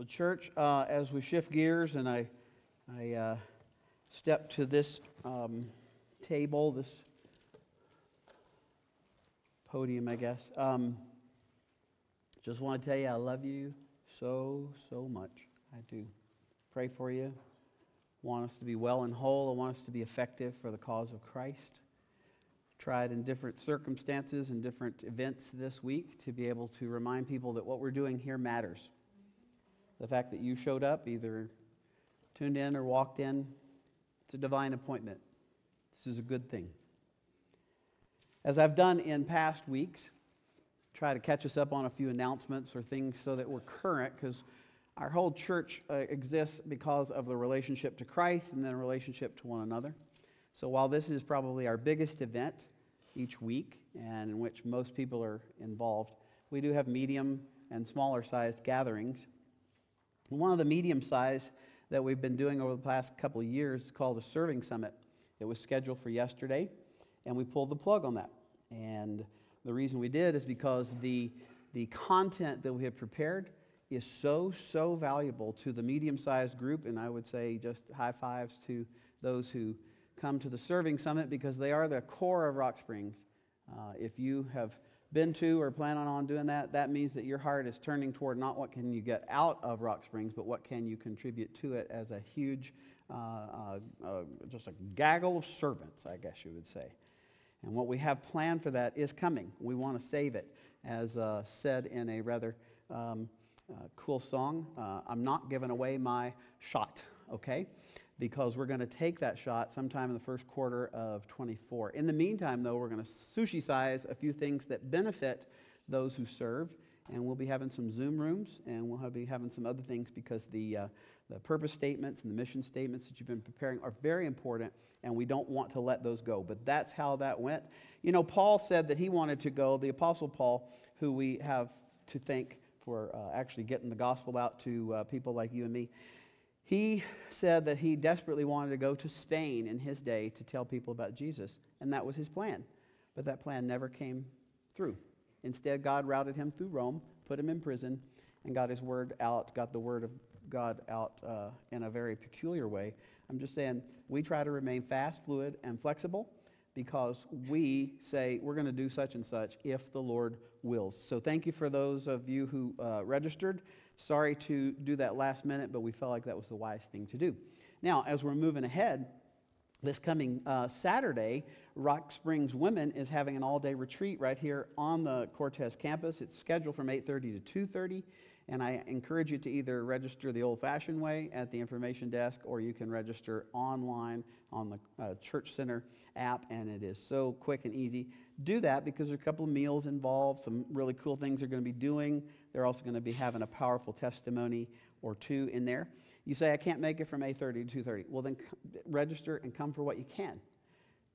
Well, church, uh, as we shift gears and I, I uh, step to this um, table, this podium, I guess, um, just want to tell you I love you so, so much. I do. Pray for you. Want us to be well and whole. I want us to be effective for the cause of Christ. Tried in different circumstances and different events this week to be able to remind people that what we're doing here matters. The fact that you showed up, either tuned in or walked in, it's a divine appointment. This is a good thing. As I've done in past weeks, try to catch us up on a few announcements or things so that we're current because our whole church uh, exists because of the relationship to Christ and then relationship to one another. So while this is probably our biggest event each week and in which most people are involved, we do have medium and smaller sized gatherings. One of the medium size that we've been doing over the past couple of years is called a serving summit. It was scheduled for yesterday, and we pulled the plug on that. And the reason we did is because the, the content that we had prepared is so, so valuable to the medium sized group, and I would say just high fives to those who come to the Serving Summit because they are the core of Rock Springs. Uh, if you have been to or planning on doing that, that means that your heart is turning toward not what can you get out of Rock Springs, but what can you contribute to it as a huge, uh, uh, uh, just a gaggle of servants, I guess you would say. And what we have planned for that is coming. We want to save it, as uh, said in a rather um, uh, cool song. Uh, I'm not giving away my shot, okay? Because we're going to take that shot sometime in the first quarter of 24. In the meantime, though, we're going to sushi size a few things that benefit those who serve. And we'll be having some Zoom rooms, and we'll be having some other things because the, uh, the purpose statements and the mission statements that you've been preparing are very important, and we don't want to let those go. But that's how that went. You know, Paul said that he wanted to go, the Apostle Paul, who we have to thank for uh, actually getting the gospel out to uh, people like you and me. He said that he desperately wanted to go to Spain in his day to tell people about Jesus, and that was his plan. But that plan never came through. Instead, God routed him through Rome, put him in prison, and got his word out, got the word of God out uh, in a very peculiar way. I'm just saying, we try to remain fast, fluid, and flexible because we say we're going to do such and such if the Lord wills. So thank you for those of you who uh, registered. Sorry to do that last minute, but we felt like that was the wise thing to do. Now, as we're moving ahead, this coming uh, Saturday, Rock Springs Women is having an all-day retreat right here on the Cortez campus. It's scheduled from 8:30 to 2:30. And I encourage you to either register the old fashioned way at the information desk or you can register online on the uh, Church Center app, and it is so quick and easy. Do that because there's a couple of meals involved, some really cool things they're going to be doing. They're also going to be having a powerful testimony or two in there. You say, I can't make it from 8.30 to 2.30. Well, then register and come for what you can.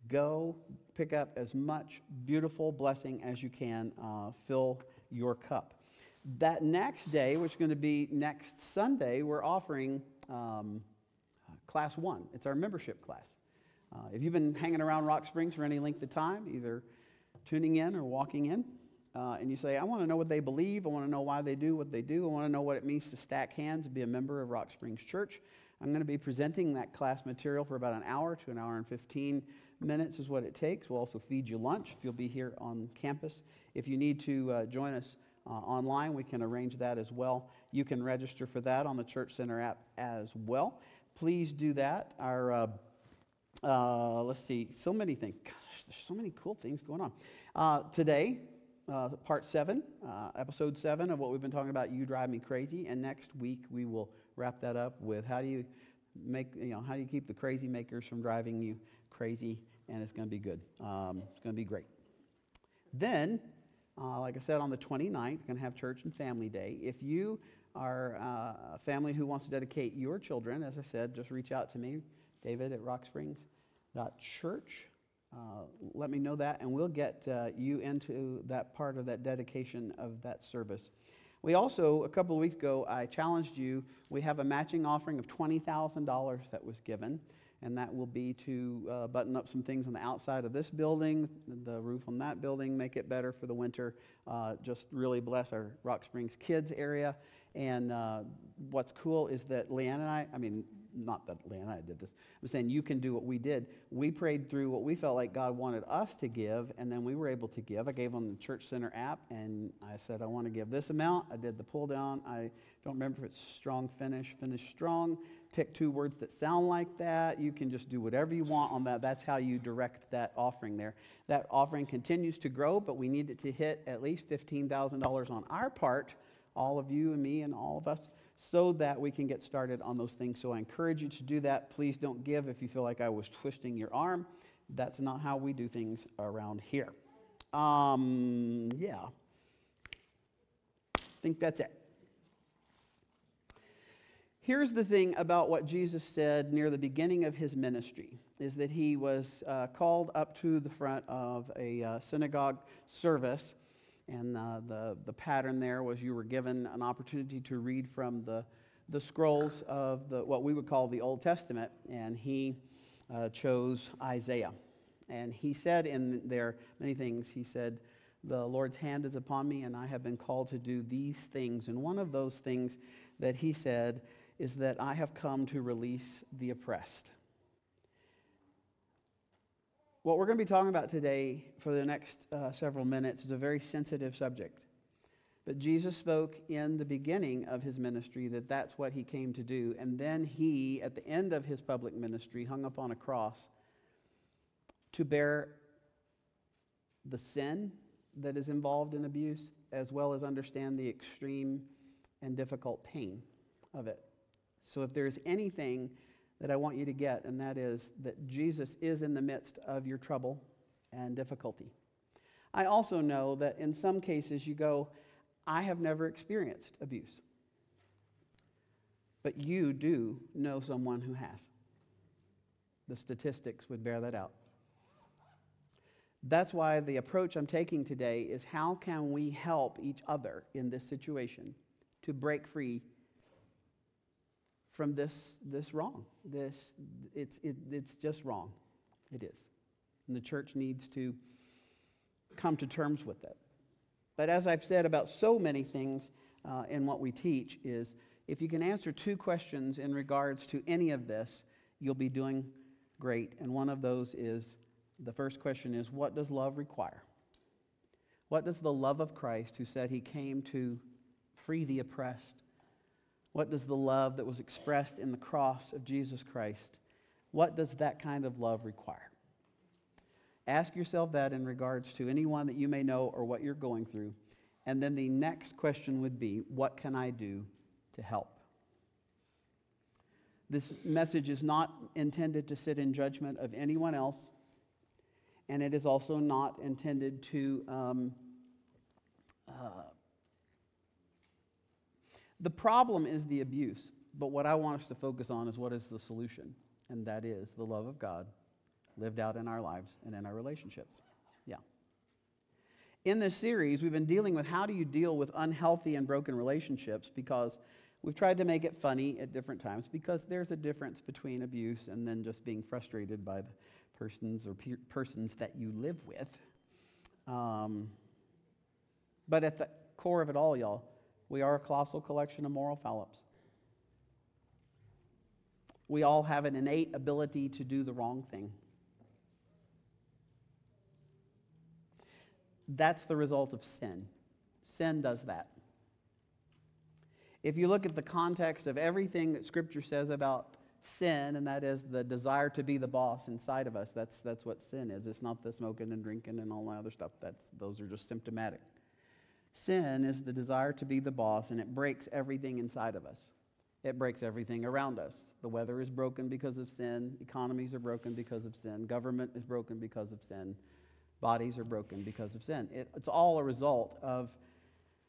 Go pick up as much beautiful blessing as you can. Uh, fill your cup. That next day, which is going to be next Sunday, we're offering um, class one. It's our membership class. Uh, if you've been hanging around Rock Springs for any length of time, either tuning in or walking in, uh, and you say, I want to know what they believe, I want to know why they do what they do, I want to know what it means to stack hands and be a member of Rock Springs Church, I'm going to be presenting that class material for about an hour to an hour and 15 minutes, is what it takes. We'll also feed you lunch if you'll be here on campus. If you need to uh, join us, uh, online. We can arrange that as well. You can register for that on the Church Center app as well. Please do that. Our uh, uh, let's see, so many things. Gosh, there's so many cool things going on. Uh, today, uh, part seven, uh, episode seven of what we've been talking about, You Drive Me Crazy. And next week, we will wrap that up with how do you make, you know, how do you keep the crazy makers from driving you crazy? And it's going to be good. Um, it's going to be great. Then, uh, like I said, on the 29th, we're going to have Church and Family Day. If you are uh, a family who wants to dedicate your children, as I said, just reach out to me, David at rocksprings.church. Uh, let me know that, and we'll get uh, you into that part of that dedication of that service. We also, a couple of weeks ago, I challenged you. We have a matching offering of $20,000 that was given and that will be to uh, button up some things on the outside of this building, the roof on that building, make it better for the winter, uh, just really bless our Rock Springs kids area. And uh, what's cool is that Leanne and I, I mean, not that I did this, I'm saying you can do what we did. We prayed through what we felt like God wanted us to give, and then we were able to give. I gave on the Church Center app, and I said, I want to give this amount. I did the pull down. I don't remember if it's strong finish, finish strong. Pick two words that sound like that. You can just do whatever you want on that. That's how you direct that offering there. That offering continues to grow, but we need it to hit at least $15,000 on our part, all of you and me and all of us so that we can get started on those things. So I encourage you to do that. Please don't give if you feel like I was twisting your arm. That's not how we do things around here. Um, yeah. I think that's it. Here's the thing about what Jesus said near the beginning of his ministry is that he was uh, called up to the front of a uh, synagogue service and uh, the, the pattern there was you were given an opportunity to read from the, the scrolls of the, what we would call the Old Testament. And he uh, chose Isaiah. And he said in there many things. He said, The Lord's hand is upon me, and I have been called to do these things. And one of those things that he said is that I have come to release the oppressed. What we're going to be talking about today for the next uh, several minutes is a very sensitive subject. But Jesus spoke in the beginning of his ministry that that's what he came to do. And then he, at the end of his public ministry, hung upon a cross to bear the sin that is involved in abuse, as well as understand the extreme and difficult pain of it. So if there's anything that I want you to get, and that is that Jesus is in the midst of your trouble and difficulty. I also know that in some cases you go, I have never experienced abuse. But you do know someone who has. The statistics would bear that out. That's why the approach I'm taking today is how can we help each other in this situation to break free from this, this wrong. This, it's, it, it's just wrong. It is. And the church needs to come to terms with it. But as I've said about so many things uh, in what we teach, is if you can answer two questions in regards to any of this, you'll be doing great. And one of those is the first question is what does love require? What does the love of Christ, who said he came to free the oppressed, what does the love that was expressed in the cross of Jesus Christ, what does that kind of love require? Ask yourself that in regards to anyone that you may know or what you're going through. And then the next question would be, what can I do to help? This message is not intended to sit in judgment of anyone else, and it is also not intended to um, uh, the problem is the abuse, but what I want us to focus on is what is the solution, and that is the love of God lived out in our lives and in our relationships. Yeah. In this series, we've been dealing with how do you deal with unhealthy and broken relationships because we've tried to make it funny at different times because there's a difference between abuse and then just being frustrated by the persons or pe- persons that you live with. Um, but at the core of it all, y'all, we are a colossal collection of moral fallops. We all have an innate ability to do the wrong thing. That's the result of sin. Sin does that. If you look at the context of everything that Scripture says about sin, and that is the desire to be the boss inside of us, that's, that's what sin is. It's not the smoking and drinking and all that other stuff. That's, those are just symptomatic. Sin is the desire to be the boss, and it breaks everything inside of us. It breaks everything around us. The weather is broken because of sin. Economies are broken because of sin. Government is broken because of sin. Bodies are broken because of sin. It, it's all a result of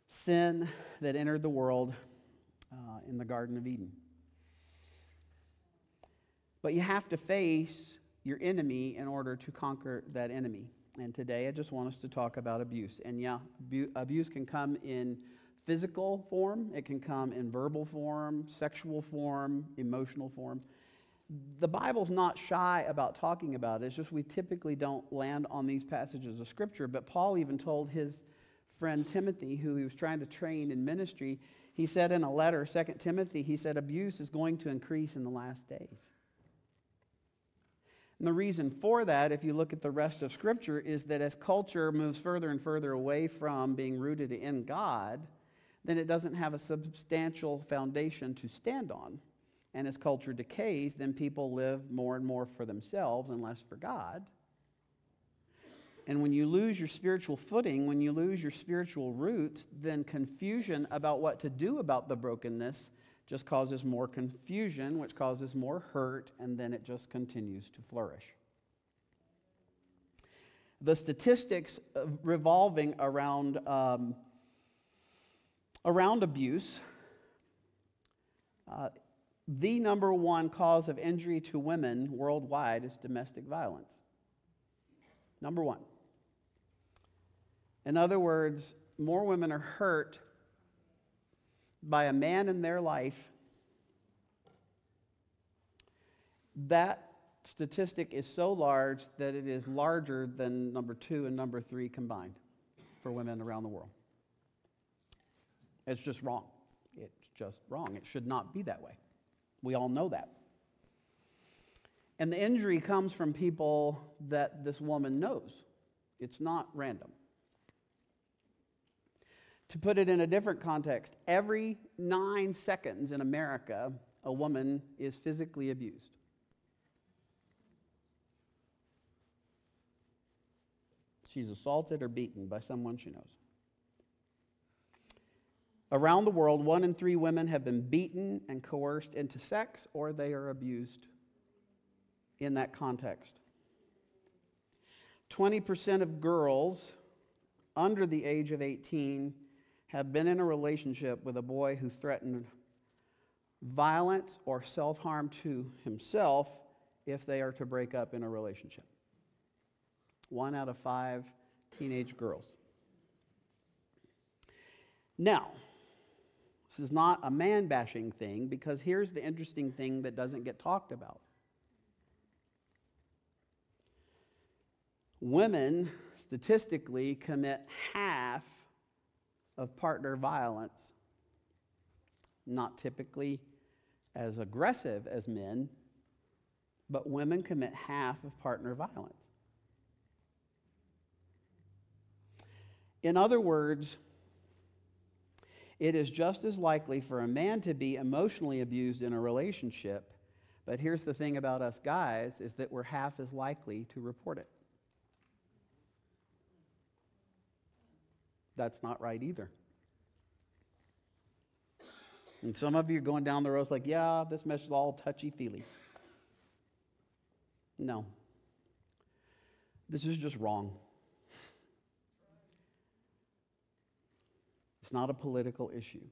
sin that entered the world uh, in the Garden of Eden. But you have to face your enemy in order to conquer that enemy. And today I just want us to talk about abuse. And yeah, abuse can come in physical form, it can come in verbal form, sexual form, emotional form. The Bible's not shy about talking about it. It's just we typically don't land on these passages of Scripture. But Paul even told his friend Timothy, who he was trying to train in ministry, He said in a letter, 2 Timothy, he said, abuse is going to increase in the last days. And the reason for that, if you look at the rest of Scripture, is that as culture moves further and further away from being rooted in God, then it doesn't have a substantial foundation to stand on. And as culture decays, then people live more and more for themselves and less for God. And when you lose your spiritual footing, when you lose your spiritual roots, then confusion about what to do about the brokenness just causes more confusion, which causes more hurt, and then it just continues to flourish. The statistics revolving around, um, around abuse, uh, the number one cause of injury to women worldwide is domestic violence. Number one. In other words, more women are hurt by a man in their life, that statistic is so large that it is larger than number two and number three combined for women around the world. It's just wrong. It's just wrong. It should not be that way. We all know that. And the injury comes from people that this woman knows. It's not random. To put it in a different context, every nine seconds in America, a woman is physically abused. She's assaulted or beaten by someone she knows. Around the world, one in three women have been beaten and coerced into sex or they are abused in that context. 20% of girls under the age of 18 have been in a relationship with a boy who threatened violence or self harm to himself if they are to break up in a relationship. One out of five teenage girls. Now, this is not a man bashing thing because here's the interesting thing that doesn't get talked about. Women statistically commit half of partner violence, not typically as aggressive as men, but women commit half of partner violence. In other words, it is just as likely for a man to be emotionally abused in a relationship, but here's the thing about us guys is that we're half as likely to report it. That's not right either. And some of you are going down the road like, yeah, this message is all touchy feely. No. This is just wrong. It's not a political issue,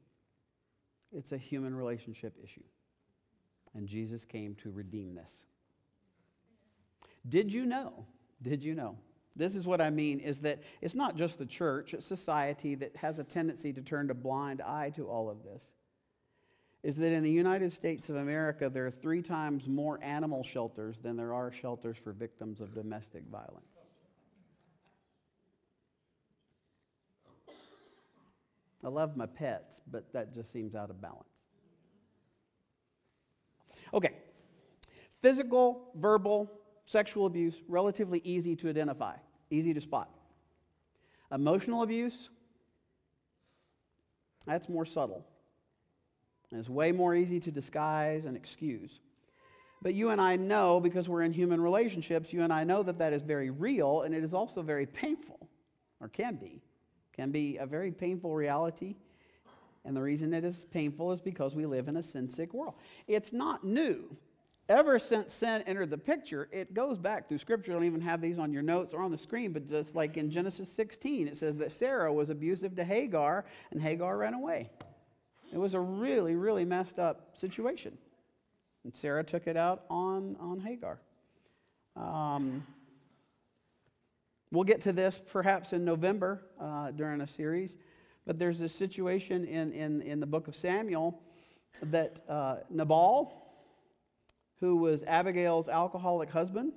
it's a human relationship issue. And Jesus came to redeem this. Did you know? Did you know this is what I mean is that it's not just the church, it's society that has a tendency to turn a blind eye to all of this. Is that in the United States of America, there are three times more animal shelters than there are shelters for victims of domestic violence. I love my pets, but that just seems out of balance. Okay. Physical, verbal, sexual abuse, relatively easy to identify, easy to spot. Emotional abuse, that's more subtle. And it's way more easy to disguise and excuse. But you and I know, because we're in human relationships, you and I know that that is very real and it is also very painful, or can be. Can be a very painful reality. And the reason it is painful is because we live in a sin sick world. It's not new ever since sin entered the picture, it goes back through scripture. I don't even have these on your notes or on the screen, but just like in Genesis 16, it says that Sarah was abusive to Hagar and Hagar ran away. It was a really, really messed up situation. And Sarah took it out on, on Hagar. Um, we'll get to this perhaps in November uh, during a series, but there's this situation in, in, in the book of Samuel that uh, Nabal, who was Abigail's alcoholic husband,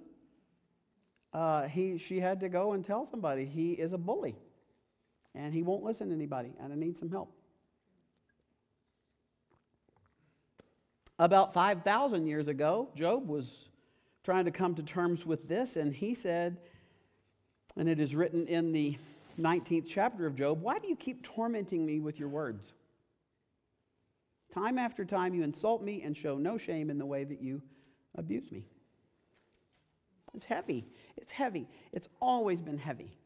uh, he, she had to go and tell somebody he is a bully and he won't listen to anybody and I need some help. About 5,000 years ago, Job was trying to come to terms with this, and he said, and it is written in the 19th chapter of Job, Why do you keep tormenting me with your words? Time after time, you insult me and show no shame in the way that you abuse me. It's heavy. It's heavy. It's always been heavy.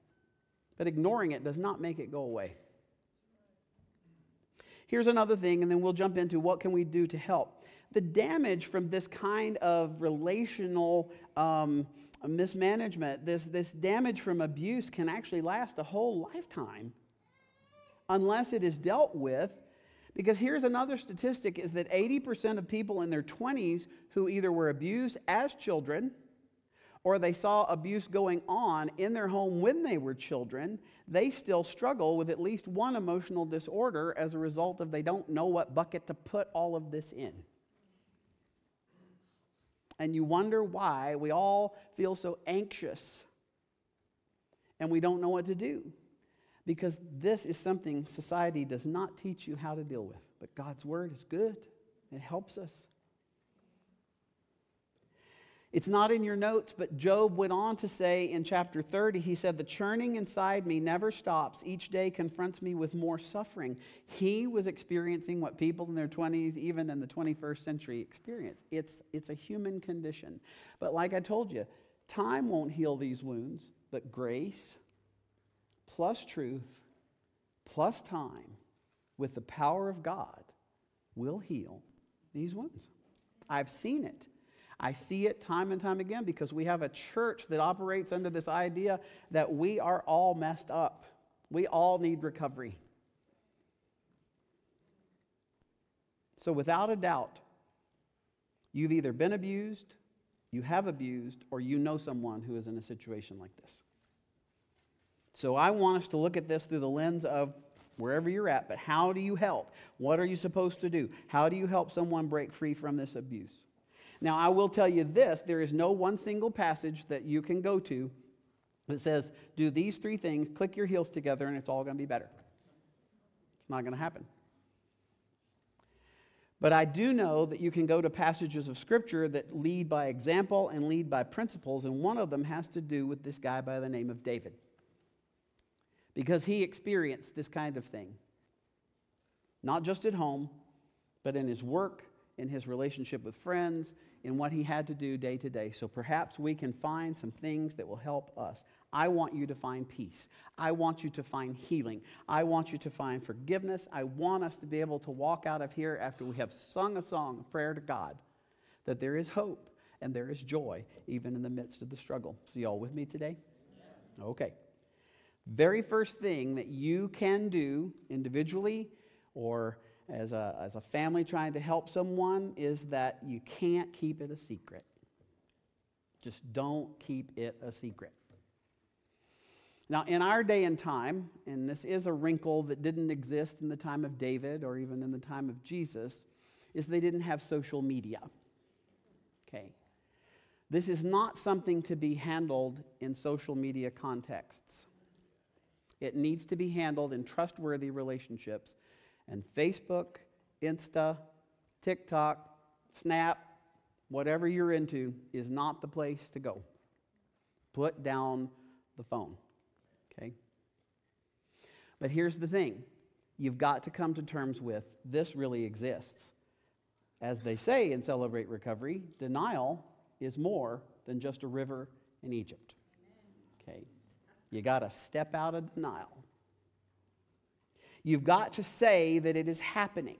But ignoring it does not make it go away. Here's another thing, and then we'll jump into what can we do to help. The damage from this kind of relational um, mismanagement, this, this damage from abuse can actually last a whole lifetime unless it is dealt with because here's another statistic is that 80% of people in their 20s who either were abused as children or they saw abuse going on in their home when they were children, they still struggle with at least one emotional disorder as a result of they don't know what bucket to put all of this in. And you wonder why we all feel so anxious and we don't know what to do because this is something society does not teach you how to deal with. But God's word is good, it helps us. It's not in your notes, but Job went on to say in chapter 30, he said, The churning inside me never stops. Each day confronts me with more suffering. He was experiencing what people in their 20s, even in the 21st century, experience. It's, it's a human condition. But like I told you, time won't heal these wounds, but grace plus truth plus time with the power of God will heal these wounds. I've seen it. I see it time and time again because we have a church that operates under this idea that we are all messed up. We all need recovery. So, without a doubt, you've either been abused, you have abused, or you know someone who is in a situation like this. So I want us to look at this through the lens of wherever you're at, but how do you help? What are you supposed to do? How do you help someone break free from this abuse? Now, I will tell you this there is no one single passage that you can go to that says, do these three things, click your heels together, and it's all going to be better. It's not going to happen. But I do know that you can go to passages of Scripture that lead by example and lead by principles, and one of them has to do with this guy by the name of David because he experienced this kind of thing. Not just at home, but in his work, in his relationship with friends, in what he had to do day to day. So perhaps we can find some things that will help us. I want you to find peace. I want you to find healing. I want you to find forgiveness. I want us to be able to walk out of here after we have sung a song, of prayer to God, that there is hope and there is joy even in the midst of the struggle. So, y'all with me today? Yes. Okay very first thing that you can do individually or as a, as a family trying to help someone is that you can't keep it a secret. Just don't keep it a secret. Now, in our day and time, and this is a wrinkle that didn't exist in the time of David or even in the time of Jesus, is they didn't have social media. Okay. This is not something to be handled in social media contexts. It needs to be handled in trustworthy relationships. And Facebook, Insta, TikTok, Snap, whatever you're into, is not the place to go. Put down the phone. Okay? But here's the thing you've got to come to terms with this really exists. As they say in Celebrate Recovery, denial is more than just a river in Egypt. Okay? You got to step out of denial. You've got to say that it is happening.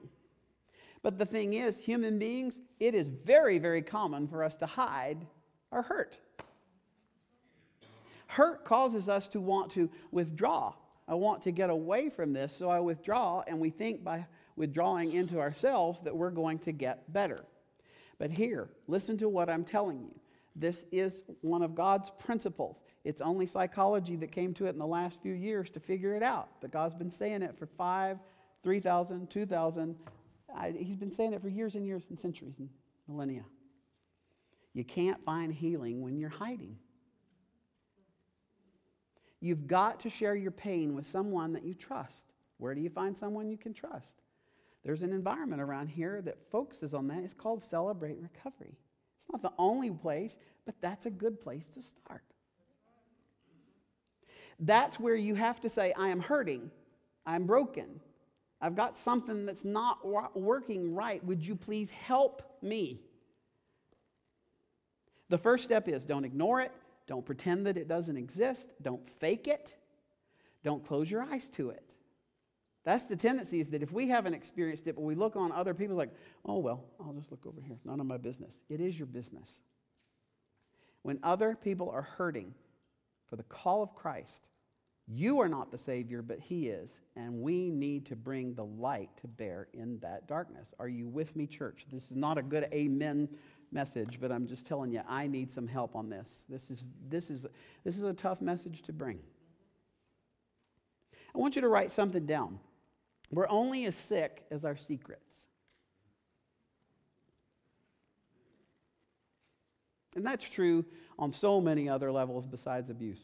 But the thing is, human beings, it is very, very common for us to hide our hurt. Hurt causes us to want to withdraw. I want to get away from this, so I withdraw, and we think by withdrawing into ourselves that we're going to get better. But here, listen to what I'm telling you. This is one of God's principles. It's only psychology that came to it in the last few years to figure it out. But God's been saying it for five, 3,000, 2,000. He's been saying it for years and years and centuries and millennia. You can't find healing when you're hiding. You've got to share your pain with someone that you trust. Where do you find someone you can trust? There's an environment around here that focuses on that. It's called Celebrate Recovery. It's not the only place, but that's a good place to start. That's where you have to say, I am hurting, I'm broken, I've got something that's not working right. Would you please help me? The first step is don't ignore it, don't pretend that it doesn't exist, don't fake it, don't close your eyes to it. That's the tendency is that if we haven't experienced it, but we look on other people like, oh, well, I'll just look over here. None of my business. It is your business. When other people are hurting for the call of Christ, you are not the Savior, but He is. And we need to bring the light to bear in that darkness. Are you with me, church? This is not a good amen message, but I'm just telling you, I need some help on this. This is, this is, this is a tough message to bring. I want you to write something down. We're only as sick as our secrets. And that's true on so many other levels besides abuse.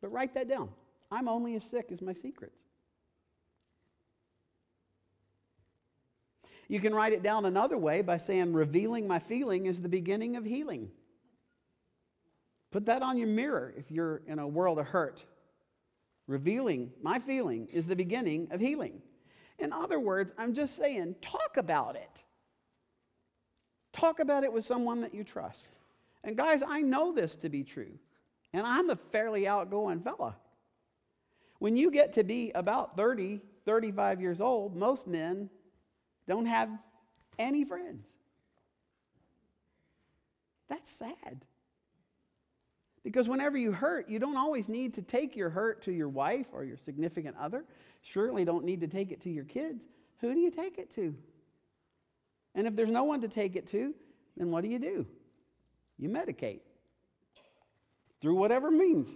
But write that down. I'm only as sick as my secrets. You can write it down another way by saying, revealing my feeling is the beginning of healing. Put that on your mirror if you're in a world of hurt. Revealing my feeling is the beginning of healing. In other words, I'm just saying, talk about it. Talk about it with someone that you trust. And guys, I know this to be true. And I'm a fairly outgoing fella. When you get to be about 30, 35 years old, most men don't have any friends. That's sad. Because whenever you hurt, you don't always need to take your hurt to your wife or your significant other. Surely don't need to take it to your kids. Who do you take it to? And if there's no one to take it to, then what do you do? You medicate through whatever means.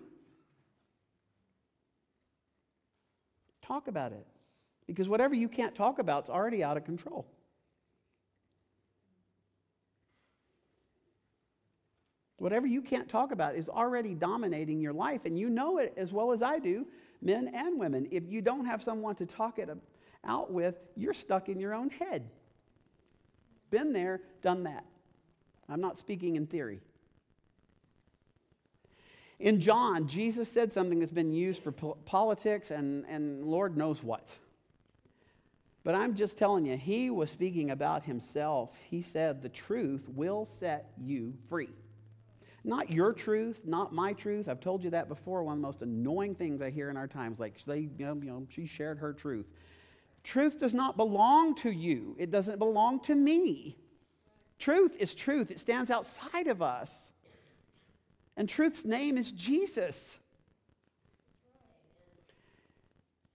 Talk about it. Because whatever you can't talk about is already out of control. Whatever you can't talk about is already dominating your life, and you know it as well as I do, men and women. If you don't have someone to talk it out with, you're stuck in your own head. Been there, done that. I'm not speaking in theory. In John, Jesus said something that's been used for po- politics and, and Lord knows what. But I'm just telling you, he was speaking about himself. He said, The truth will set you free. Not your truth, not my truth. I've told you that before. One of the most annoying things I hear in our times, like they, you know, you know, she shared her truth. Truth does not belong to you. It doesn't belong to me. Truth is truth. It stands outside of us. And truth's name is Jesus.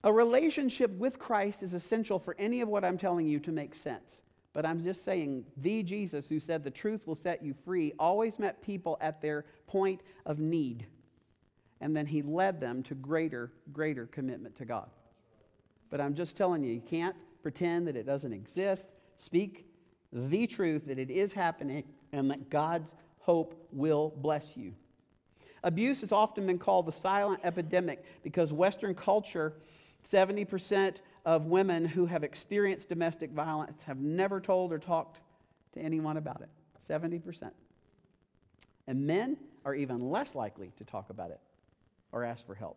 A relationship with Christ is essential for any of what I'm telling you to make sense. But I'm just saying, the Jesus who said the truth will set you free always met people at their point of need. And then he led them to greater, greater commitment to God. But I'm just telling you, you can't pretend that it doesn't exist. Speak the truth that it is happening and that God's hope will bless you. Abuse has often been called the silent epidemic because Western culture, 70% of women who have experienced domestic violence have never told or talked to anyone about it. 70%. And men are even less likely to talk about it or ask for help.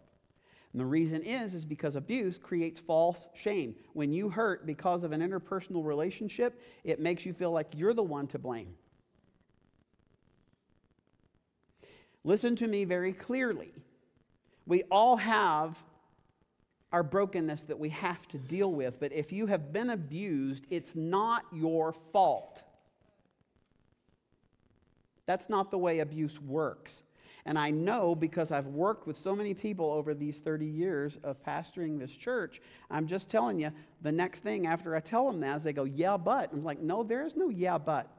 And the reason is is because abuse creates false shame. When you hurt because of an interpersonal relationship, it makes you feel like you're the one to blame. Listen to me very clearly. We all have our brokenness that we have to deal with. But if you have been abused, it's not your fault. That's not the way abuse works. And I know because I've worked with so many people over these 30 years of pastoring this church, I'm just telling you, the next thing after I tell them that is they go, yeah, but. I'm like, no, there is no yeah, but.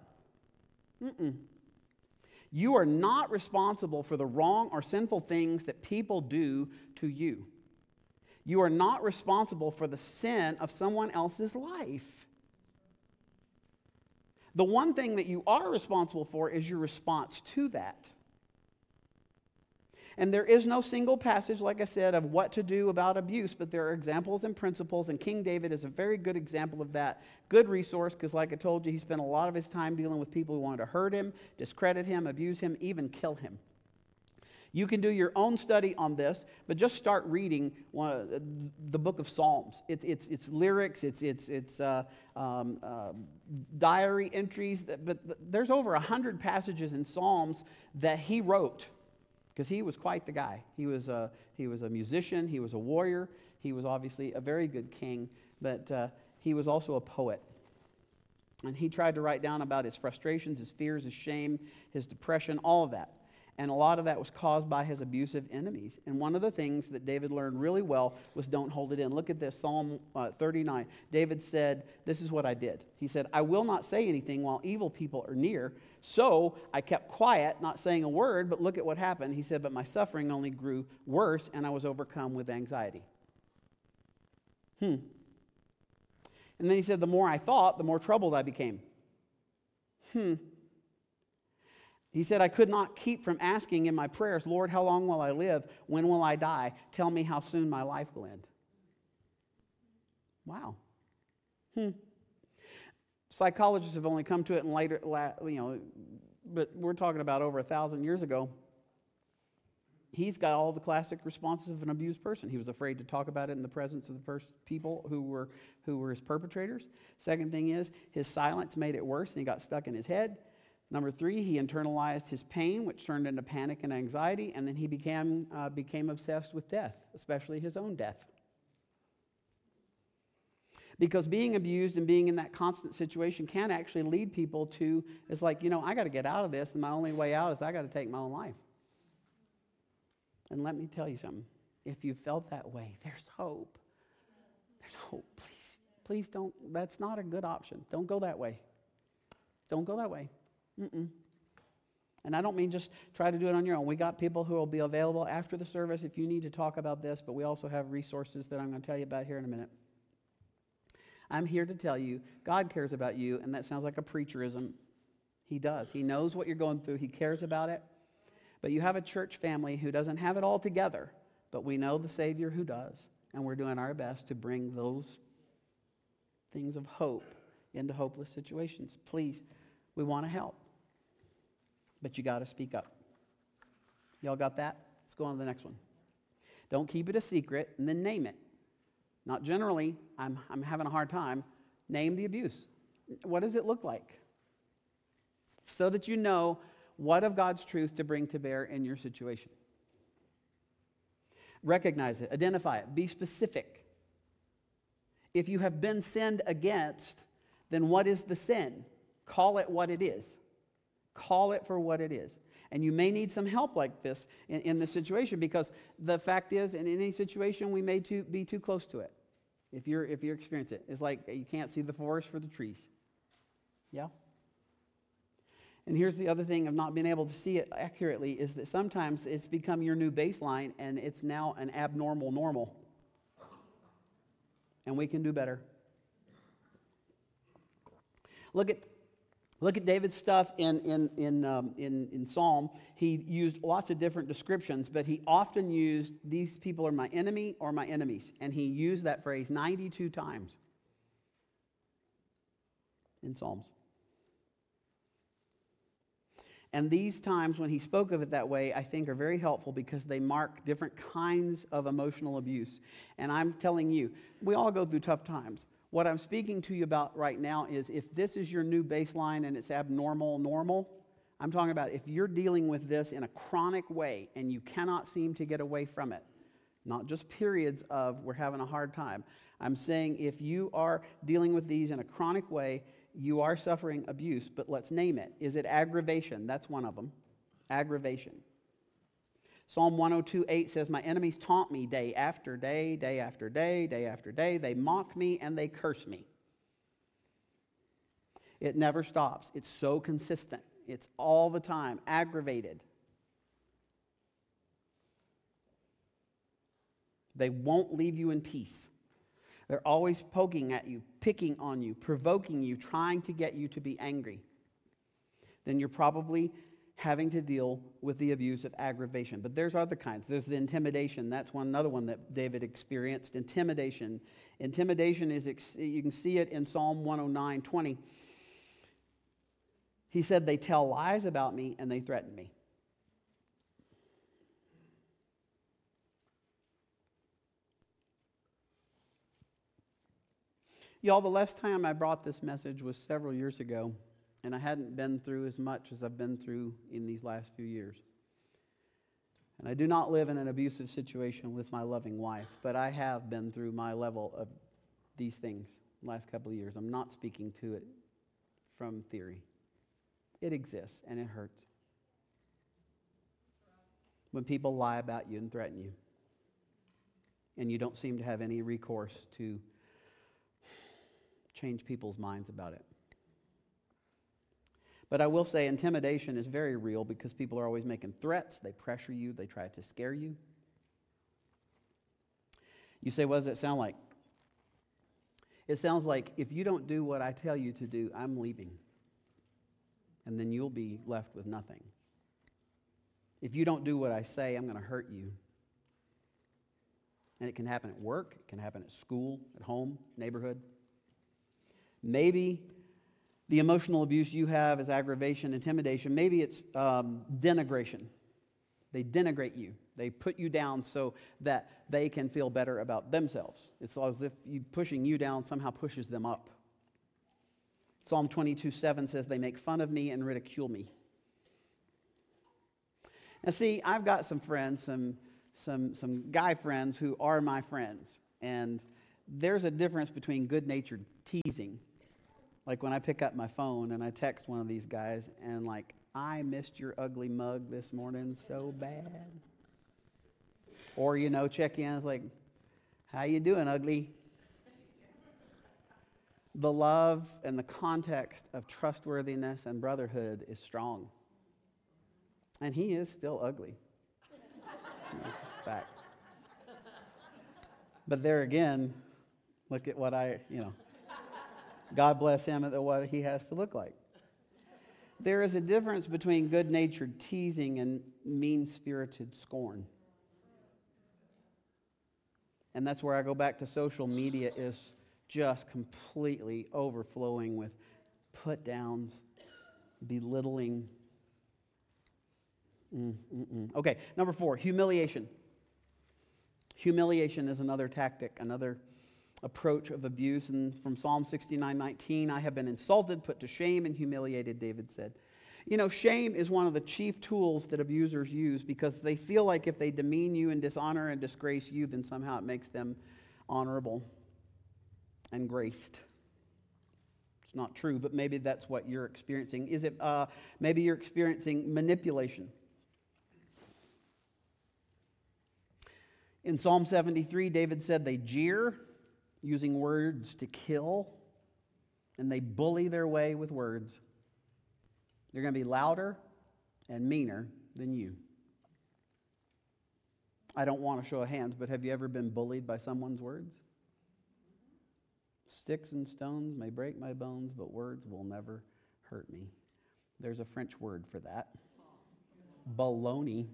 Mm-mm. You are not responsible for the wrong or sinful things that people do to you. You are not responsible for the sin of someone else's life. The one thing that you are responsible for is your response to that. And there is no single passage, like I said, of what to do about abuse, but there are examples and principles, and King David is a very good example of that. Good resource, because, like I told you, he spent a lot of his time dealing with people who wanted to hurt him, discredit him, abuse him, even kill him. You can do your own study on this, but just start reading one, the book of Psalms. It's, it's, it's lyrics, it's, it's, it's uh, um, uh, diary entries, that, but there's over 100 passages in Psalms that he wrote because he was quite the guy. He was, a, he was a musician, he was a warrior, he was obviously a very good king, but uh, he was also a poet. And he tried to write down about his frustrations, his fears, his shame, his depression, all of that. And a lot of that was caused by his abusive enemies. And one of the things that David learned really well was don't hold it in. Look at this Psalm uh, 39. David said, This is what I did. He said, I will not say anything while evil people are near. So I kept quiet, not saying a word, but look at what happened. He said, But my suffering only grew worse, and I was overcome with anxiety. Hmm. And then he said, The more I thought, the more troubled I became. Hmm. He said, I could not keep from asking in my prayers, Lord, how long will I live? When will I die? Tell me how soon my life will end. Wow. Hmm. Psychologists have only come to it in later, you know, but we're talking about over a thousand years ago. He's got all the classic responses of an abused person. He was afraid to talk about it in the presence of the pers- people who were, who were his perpetrators. Second thing is, his silence made it worse and he got stuck in his head. Number three, he internalized his pain, which turned into panic and anxiety, and then he became, uh, became obsessed with death, especially his own death. Because being abused and being in that constant situation can actually lead people to, it's like, you know, I got to get out of this, and my only way out is I got to take my own life. And let me tell you something if you felt that way, there's hope. There's hope. Please, please don't, that's not a good option. Don't go that way. Don't go that way. Mm-mm. And I don't mean just try to do it on your own. We got people who will be available after the service if you need to talk about this, but we also have resources that I'm going to tell you about here in a minute. I'm here to tell you God cares about you, and that sounds like a preacherism. He does. He knows what you're going through, He cares about it. But you have a church family who doesn't have it all together, but we know the Savior who does, and we're doing our best to bring those things of hope into hopeless situations. Please, we want to help but you got to speak up. Y'all got that? Let's go on to the next one. Don't keep it a secret and then name it. Not generally, I'm, I'm having a hard time. Name the abuse. What does it look like? So that you know what of God's truth to bring to bear in your situation. Recognize it, identify it, be specific. If you have been sinned against, then what is the sin? Call it what it is. Call it for what it is. And you may need some help like this in, in this situation because the fact is, in any situation, we may too, be too close to it. If you're, if you experience it, it's like you can't see the forest for the trees. Yeah? And here's the other thing of not being able to see it accurately is that sometimes it's become your new baseline and it's now an abnormal normal. And we can do better. Look at Look at David's stuff in, in, in, um, in, in Psalm. He used lots of different descriptions, but he often used, These people are my enemy or my enemies. And he used that phrase 92 times in Psalms. And these times when he spoke of it that way, I think are very helpful because they mark different kinds of emotional abuse. And I'm telling you, we all go through tough times. What I'm speaking to you about right now is if this is your new baseline and it's abnormal, normal, I'm talking about if you're dealing with this in a chronic way and you cannot seem to get away from it, not just periods of we're having a hard time. I'm saying if you are dealing with these in a chronic way, you are suffering abuse, but let's name it. Is it aggravation? That's one of them. Aggravation. Psalm 102 8 says, My enemies taunt me day after day, day after day, day after day. They mock me and they curse me. It never stops. It's so consistent. It's all the time, aggravated. They won't leave you in peace. They're always poking at you, picking on you, provoking you, trying to get you to be angry. Then you're probably having to deal with the abuse of aggravation. But there's other kinds. There's the intimidation. That's one another one that David experienced. Intimidation. Intimidation is you can see it in Psalm 109, 20. He said, They tell lies about me and they threaten me. Y'all, the last time I brought this message was several years ago, and I hadn't been through as much as I've been through in these last few years. And I do not live in an abusive situation with my loving wife, but I have been through my level of these things last couple of years. I'm not speaking to it from theory. It exists and it hurts. When people lie about you and threaten you, and you don't seem to have any recourse to change people's minds about it. But I will say intimidation is very real because people are always making threats, they pressure you, they try to scare you. You say, what does it sound like? It sounds like if you don't do what I tell you to do, I'm leaving. And then you'll be left with nothing. If you don't do what I say, I'm going to hurt you. And it can happen at work, it can happen at school, at home, neighborhood. Maybe the emotional abuse you have is aggravation, intimidation. Maybe it's um, denigration. They denigrate you. They put you down so that they can feel better about themselves. It's as if you pushing you down somehow pushes them up. Psalm 22 7 says, They make fun of me and ridicule me. Now, see, I've got some friends, some, some, some guy friends who are my friends. And there's a difference between good natured teasing like when I pick up my phone and I text one of these guys and like, I missed your ugly mug this morning so bad. Or, you know, check in, it's like, how you doing, ugly? The love and the context of trustworthiness and brotherhood is strong. And he is still ugly. It's just fact. But there again, look at what I, you know. God bless him at what he has to look like. There is a difference between good natured teasing and mean spirited scorn. And that's where I go back to social media is just completely overflowing with put downs, belittling. Mm-mm-mm. Okay, number four, humiliation. Humiliation is another tactic, another approach of abuse. And from Psalm 69 19, I have been insulted, put to shame, and humiliated, David said. You know, shame is one of the chief tools that abusers use because they feel like if they demean you and dishonor and disgrace you, then somehow it makes them honorable and graced. It's not true, but maybe that's what you're experiencing. Is it uh, maybe you're experiencing manipulation? In Psalm 73, David said, They jeer, using words to kill, and they bully their way with words. They're going to be louder and meaner than you. I don't want to show hands, but have you ever been bullied by someone's words? Sticks and stones may break my bones, but words will never hurt me. There's a French word for that. Baloney.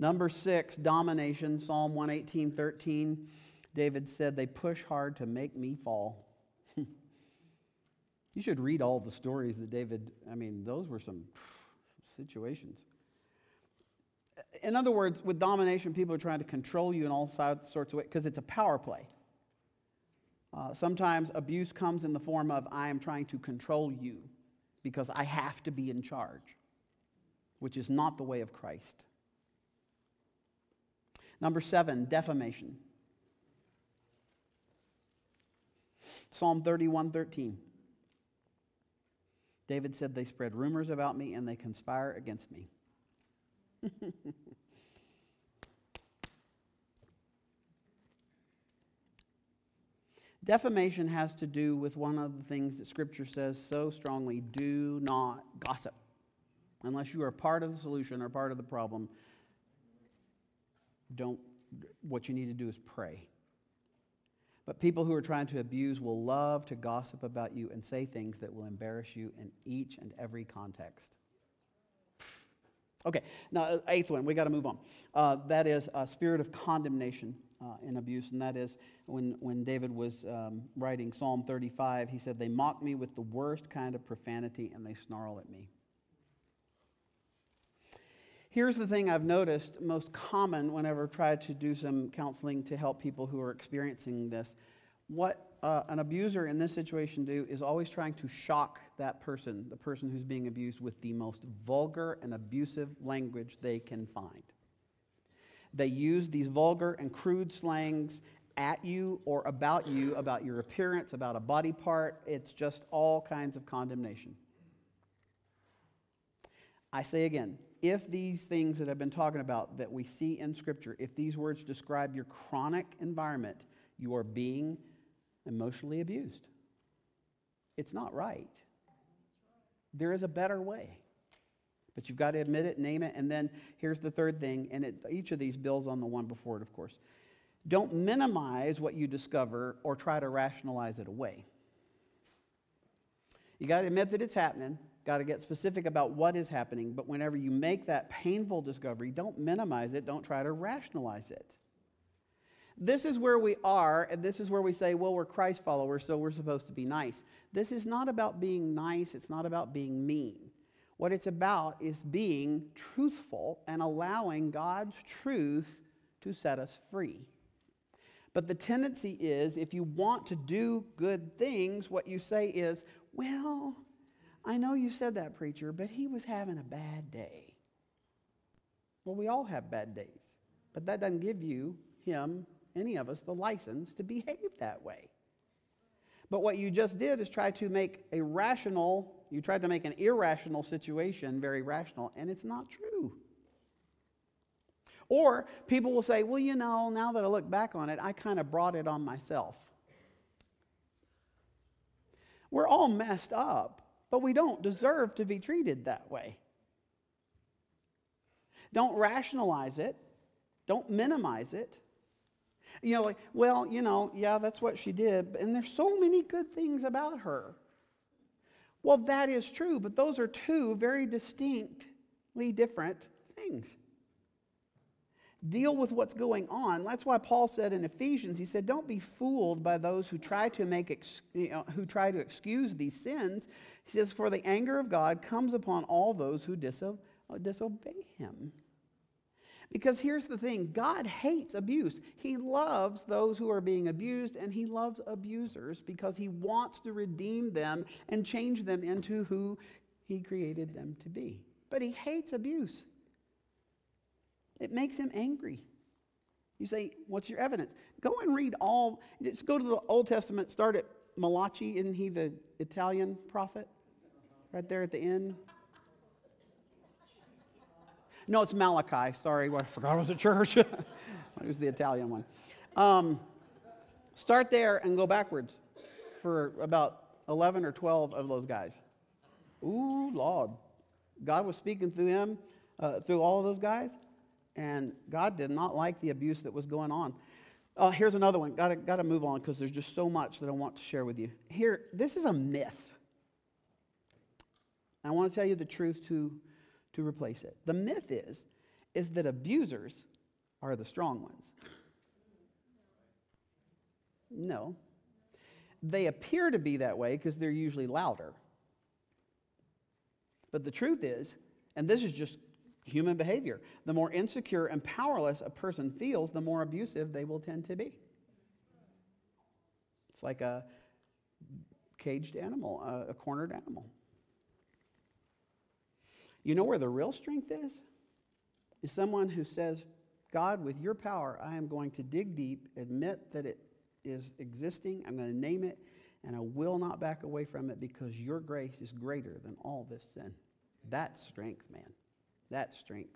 Number six, domination. Psalm 118, 13. David said, They push hard to make me fall. you should read all the stories that David, I mean, those were some situations. In other words, with domination, people are trying to control you in all sorts of ways because it's a power play. Uh, sometimes abuse comes in the form of I am trying to control you because I have to be in charge, which is not the way of Christ. Number seven, defamation. Psalm 31 13. David said, They spread rumors about me and they conspire against me. Defamation has to do with one of the things that Scripture says so strongly do not gossip. Unless you are part of the solution or part of the problem, don't, what you need to do is pray. But people who are trying to abuse will love to gossip about you and say things that will embarrass you in each and every context. Okay, now, uh, eighth one, we got to move on. Uh, that is a spirit of condemnation uh, in abuse, and that is when, when David was um, writing Psalm 35, he said, They mock me with the worst kind of profanity and they snarl at me. Here's the thing I've noticed most common whenever I've tried to do some counseling to help people who are experiencing this. What uh, an abuser in this situation do is always trying to shock that person, the person who's being abused, with the most vulgar and abusive language they can find. They use these vulgar and crude slangs at you or about you, about your appearance, about a body part. It's just all kinds of condemnation. I say again, if these things that I've been talking about that we see in Scripture, if these words describe your chronic environment, you are being emotionally abused. It's not right. There is a better way. But you've got to admit it, name it, and then here's the third thing, and it, each of these builds on the one before it, of course. Don't minimize what you discover or try to rationalize it away. You got to admit that it's happening, got to get specific about what is happening, but whenever you make that painful discovery, don't minimize it, don't try to rationalize it. This is where we are, and this is where we say, well, we're Christ followers, so we're supposed to be nice. This is not about being nice, it's not about being mean. What it's about is being truthful and allowing God's truth to set us free. But the tendency is if you want to do good things, what you say is, well, I know you said that, preacher, but he was having a bad day. Well, we all have bad days, but that doesn't give you, him, any of us, the license to behave that way. But what you just did is try to make a rational, you tried to make an irrational situation very rational, and it's not true. Or people will say, well, you know, now that I look back on it, I kind of brought it on myself. We're all messed up, but we don't deserve to be treated that way. Don't rationalize it, don't minimize it. You know, like, well, you know, yeah, that's what she did. And there's so many good things about her. Well, that is true, but those are two very distinctly different things. Deal with what's going on. That's why Paul said in Ephesians, he said, "Don't be fooled by those who try to make ex- you know, who try to excuse these sins." He says, "For the anger of God comes upon all those who diso- disobey him." Because here's the thing God hates abuse. He loves those who are being abused, and He loves abusers because He wants to redeem them and change them into who He created them to be. But He hates abuse, it makes Him angry. You say, What's your evidence? Go and read all, just go to the Old Testament, start at Malachi. Isn't he the Italian prophet? Right there at the end. No, it's Malachi. Sorry, I forgot it was a church. it was the Italian one. Um, start there and go backwards for about 11 or 12 of those guys. Ooh, Lord. God was speaking through him, uh, through all of those guys, and God did not like the abuse that was going on. Uh, here's another one. Got to got to move on because there's just so much that I want to share with you. Here, this is a myth. I want to tell you the truth to to replace it. The myth is, is that abusers are the strong ones. No. They appear to be that way because they're usually louder. But the truth is, and this is just human behavior, the more insecure and powerless a person feels, the more abusive they will tend to be. It's like a caged animal, a, cornered animal. You know where the real strength is? Is someone who says, God, with your power, I am going to dig deep, admit that it is existing, I'm going to name it, and I will not back away from it because your grace is greater than all this sin. That's strength, man that strength.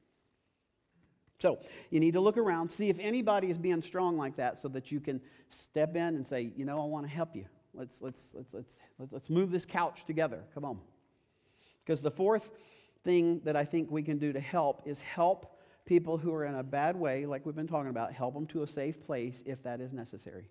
So you need to look around, see if anybody is being strong like that so that you can step in and say, you know, I want to help you. Let's, let's, let's, let's, let's move this couch together. Come on. Because the fourth thing that I think we can do to help is help people who are in a bad way, like we've been talking about, help them to a safe place if that is necessary.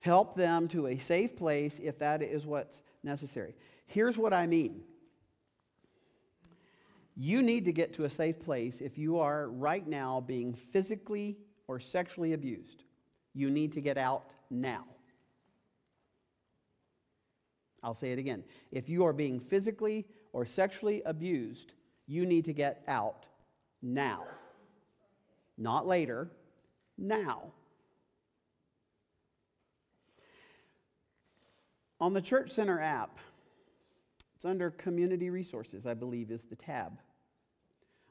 Help them to a safe place if that is what's necessary. Here's what I mean you need to get to a safe place if you are right now being physically or sexually abused. You need to get out now. I'll say it again. If you are being physically or sexually abused, you need to get out now. Not later, now. On the Church Center app, it's under Community Resources, I believe, is the tab.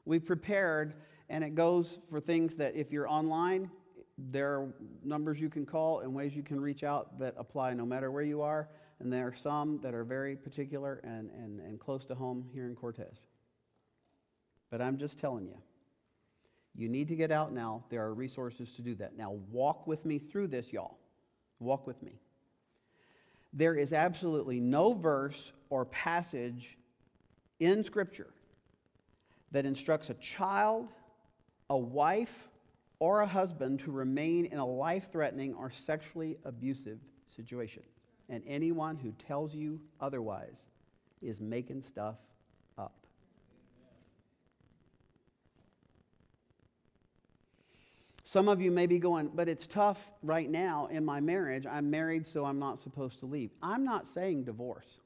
We've prepared, and it goes for things that if you're online, there are numbers you can call and ways you can reach out that apply no matter where you are. And there are some that are very particular and, and, and close to home here in Cortez. But I'm just telling you, you need to get out now. There are resources to do that. Now, walk with me through this, y'all. Walk with me there is absolutely no verse or passage in Scripture that instructs a child, a wife, or a husband to remain in a life threatening or sexually abusive situation. And anyone who tells you otherwise is making stuff Some of you may be going, but it's tough right now in my marriage. I'm married, so I'm not supposed to leave. I'm not saying divorce.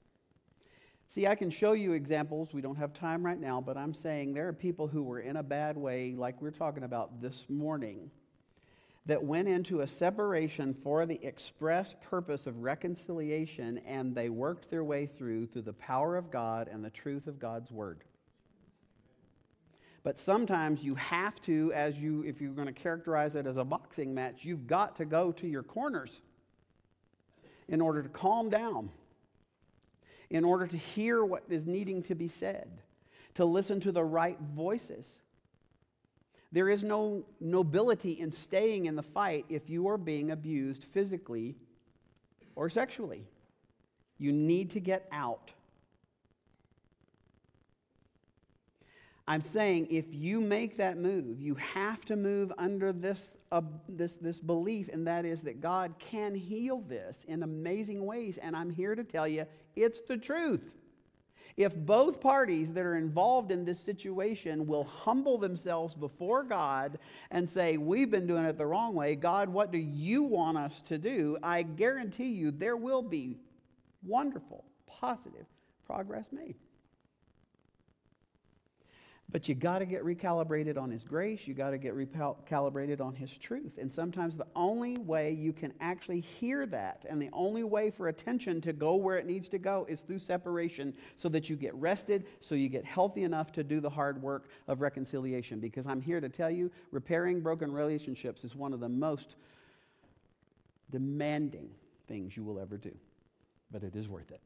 See, I can show you examples. We don't have time right now, but I'm saying there are people who were in a bad way, like we're talking about this morning, that went into a separation for the express purpose of reconciliation, and they worked their way through through the power of God and the truth of God's word. But sometimes you have to, as you, if you're going to characterize it as a boxing match, you've got to go to your corners in order to calm down, in order to hear what is needing to be said, to listen to the right voices. There is no nobility in staying in the fight if you are being abused physically or sexually. You need to get out. I'm saying if you make that move, you have to move under this, uh, this, this belief, and that is that God can heal this in amazing ways. And I'm here to tell you it's the truth. If both parties that are involved in this situation will humble themselves before God and say, We've been doing it the wrong way, God, what do you want us to do? I guarantee you there will be wonderful, positive progress made. But you got to get recalibrated on His grace. You got to get recalibrated on His truth. And sometimes the only way you can actually hear that and the only way for attention to go where it needs to go is through separation so that you get rested, so you get healthy enough to do the hard work of reconciliation. Because I'm here to tell you, repairing broken relationships is one of the most demanding things you will ever do. But it is worth it.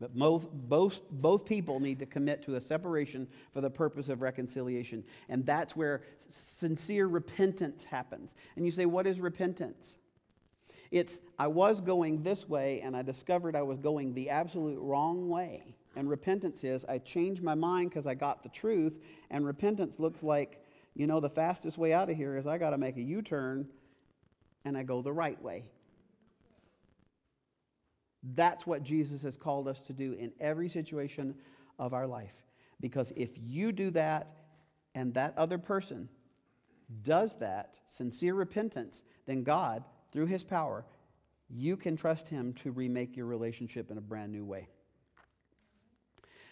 But both, both, both people need to commit to a separation for the purpose of reconciliation. And that's where sincere repentance happens. And you say, What is repentance? It's, I was going this way and I discovered I was going the absolute wrong way. And repentance is, I changed my mind because I got the truth. And repentance looks like, you know, the fastest way out of here is I got to make a U turn and I go the right way. That's what Jesus has called us to do in every situation of our life. Because if you do that and that other person does that, sincere repentance, then God, through his power, you can trust him to remake your relationship in a brand new way.